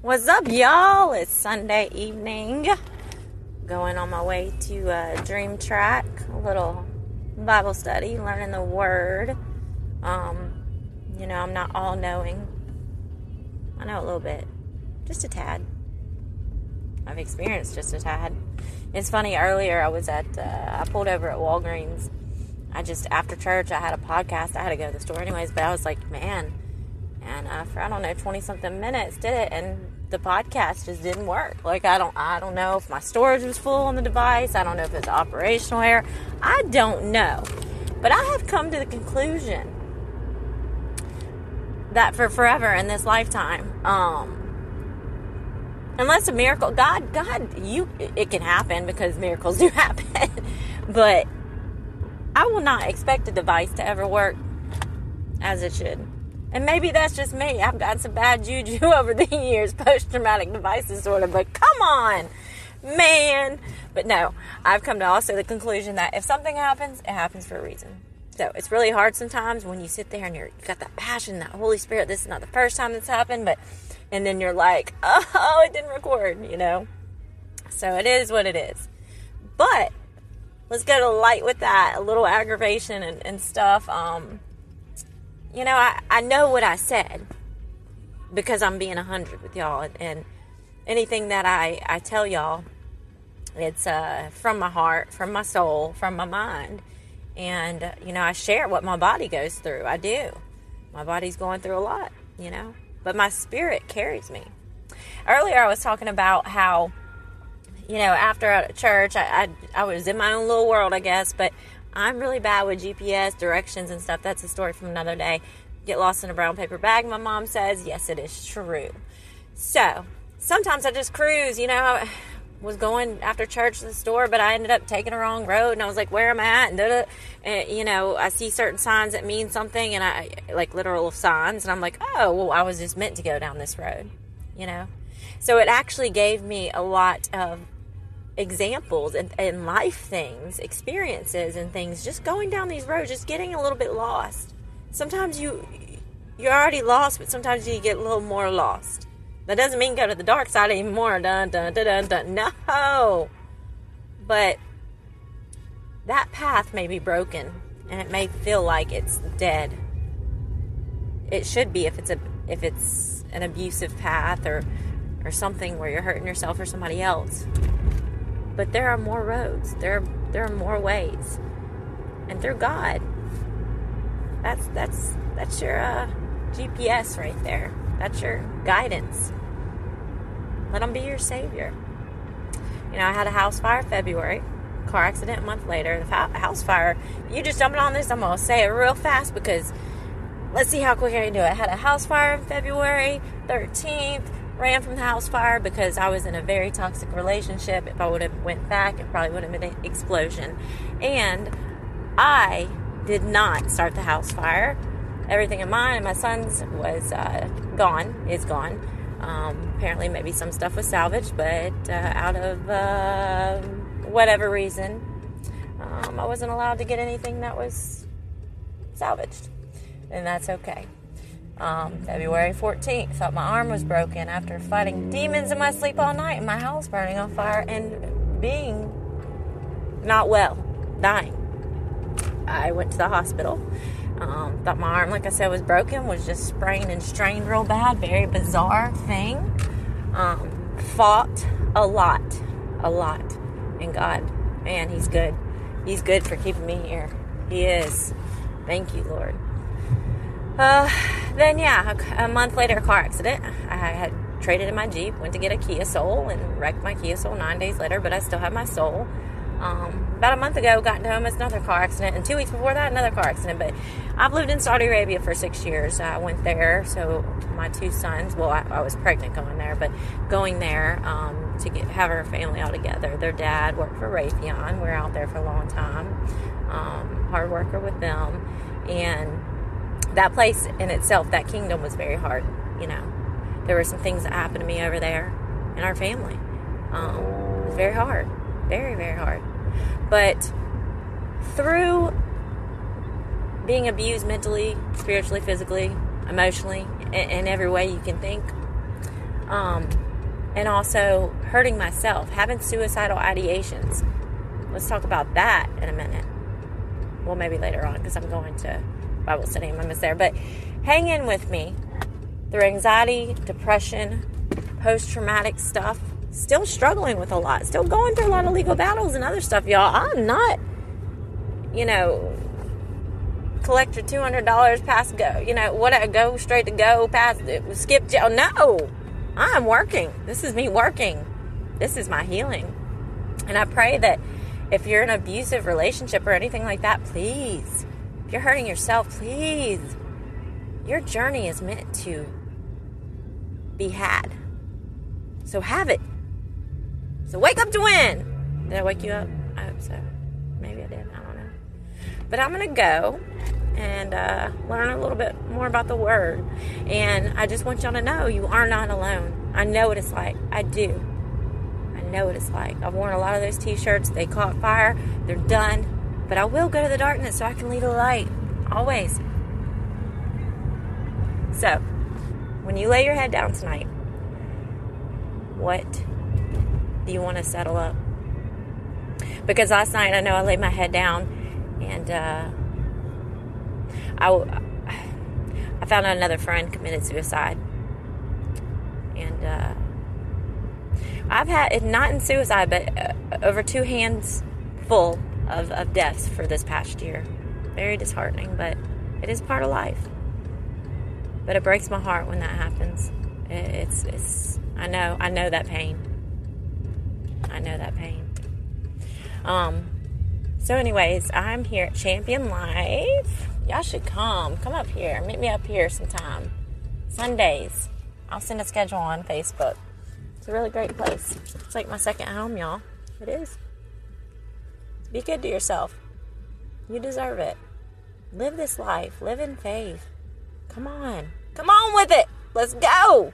What's up, y'all? It's Sunday evening. Going on my way to uh, Dream Track, a little Bible study, learning the Word. Um, you know, I'm not all knowing. I know a little bit, just a tad. I've experienced just a tad. It's funny. Earlier, I was at uh, I pulled over at Walgreens. I just after church, I had a podcast. I had to go to the store anyways, but I was like, man and for I don't know twenty something minutes did it, and the podcast just didn't work. Like I don't I don't know if my storage was full on the device. I don't know if it's operational error. I don't know, but I have come to the conclusion that for forever in this lifetime, um, unless a miracle, God, God, you it can happen because miracles do happen, but I will not expect a device to ever work as it should. And maybe that's just me. I've got some bad juju over the years, post traumatic device disorder, but come on, man. But no, I've come to also the conclusion that if something happens, it happens for a reason. So it's really hard sometimes when you sit there and you're, you got that passion, that Holy Spirit. This is not the first time this happened, but, and then you're like, oh, it didn't record, you know? So it is what it is. But let's go to light with that, a little aggravation and, and stuff. Um, you know, I, I know what I said because I'm being a 100 with y'all. And anything that I, I tell y'all, it's uh, from my heart, from my soul, from my mind. And, uh, you know, I share what my body goes through. I do. My body's going through a lot, you know, but my spirit carries me. Earlier, I was talking about how, you know, after church, I, I, I was in my own little world, I guess, but I'm really bad with GPS directions and stuff. That's a story from another day. Get lost in a brown paper bag, my mom says. Yes, it is true. So sometimes I just cruise, you know. I was going after church to the store, but I ended up taking a wrong road, and I was like, "Where am I at?" And, and you know, I see certain signs that mean something, and I like literal signs, and I'm like, "Oh, well, I was just meant to go down this road," you know. So it actually gave me a lot of examples and, and life things, experiences and things, just going down these roads, just getting a little bit lost. Sometimes you you're already lost, but sometimes you get a little more lost. That doesn't mean go to the dark side anymore. Dun dun dun dun dun. No. But that path may be broken and it may feel like it's dead. It should be if it's a if it's an abusive path or or something where you're hurting yourself or somebody else. But there are more roads. There are, there are more ways. And through God. That's that's that's your uh, GPS right there. That's your guidance. Let him be your savior. You know, I had a house fire February, car accident a month later. The house fire, you just jumping on this, I'm to say it real fast because let's see how quick I can do it. I had a house fire in February 13th ran from the house fire because I was in a very toxic relationship. If I would have went back, it probably would have been an explosion. And I did not start the house fire. Everything of mine and my son's was uh, gone. Is gone. Um, apparently, maybe some stuff was salvaged, but uh, out of uh, whatever reason, um, I wasn't allowed to get anything that was salvaged, and that's okay um, February 14th. Thought my arm was broken after fighting demons in my sleep all night and my house burning on fire and being not well, dying. I went to the hospital. Um, thought my arm, like I said, was broken, was just sprained and strained real bad. Very bizarre thing. Um, fought a lot, a lot. And God, man, He's good. He's good for keeping me here. He is. Thank you, Lord. Uh, then, yeah, a, a, month later, a car accident. I had traded in my Jeep, went to get a Kia Soul, and wrecked my Kia Soul nine days later, but I still have my Soul. Um, about a month ago, got into almost another car accident, and two weeks before that, another car accident. But I've lived in Saudi Arabia for six years. I went there, so my two sons. Well, I, I was pregnant going there, but going there um, to get have our family all together. Their dad worked for Raytheon. We are out there for a long time. Um, hard worker with them, and that place in itself, that kingdom was very hard. You know, there were some things that happened to me over there in our family. Um, it was very hard, very very hard. But through being abused mentally, spiritually, physically, emotionally, in, in every way you can think, Um, and also hurting myself, having suicidal ideations. Let's talk about that in a minute. Well, maybe later on because I'm going to Bible study. I'm almost there. But hang in with me through anxiety, depression, post traumatic stuff. Still struggling with a lot. Still going through a lot of legal battles and other stuff, y'all. I'm not, you know, collect your two hundred dollars, pass go. You know what? I go straight to go, pass skip jail. No, I'm working. This is me working. This is my healing, and I pray that if you're in an abusive relationship or anything like that, please, if you're hurting yourself, please, your journey is meant to be had. So have it. So wake up to win. Did I wake you up? I hope so. Maybe I did. I don't know. But I'm going to go and uh, learn a little bit more about the word. And I just want y'all to know you are not alone. I know what it's like. I do. I know what it's like. I've worn a lot of those t shirts. They caught fire. They're done. But I will go to the darkness so I can lead a light. Always. So, when you lay your head down tonight, what do you want to settle up? Because last night I know I laid my head down and uh, I, I found out another friend committed suicide. And uh, I've had, not in suicide, but uh, over two hands full of, of deaths for this past year. Very disheartening, but it is part of life. But it breaks my heart when that happens. It's, it's, I know, I know that pain. I know that pain. Um, so, anyways, I'm here at Champion Life. Y'all should come. Come up here. Meet me up here sometime. Sundays. I'll send a schedule on Facebook. It's a really great place. It's like my second home, y'all. It is. Be good to yourself. You deserve it. Live this life. Live in faith. Come on. Come on with it. Let's go.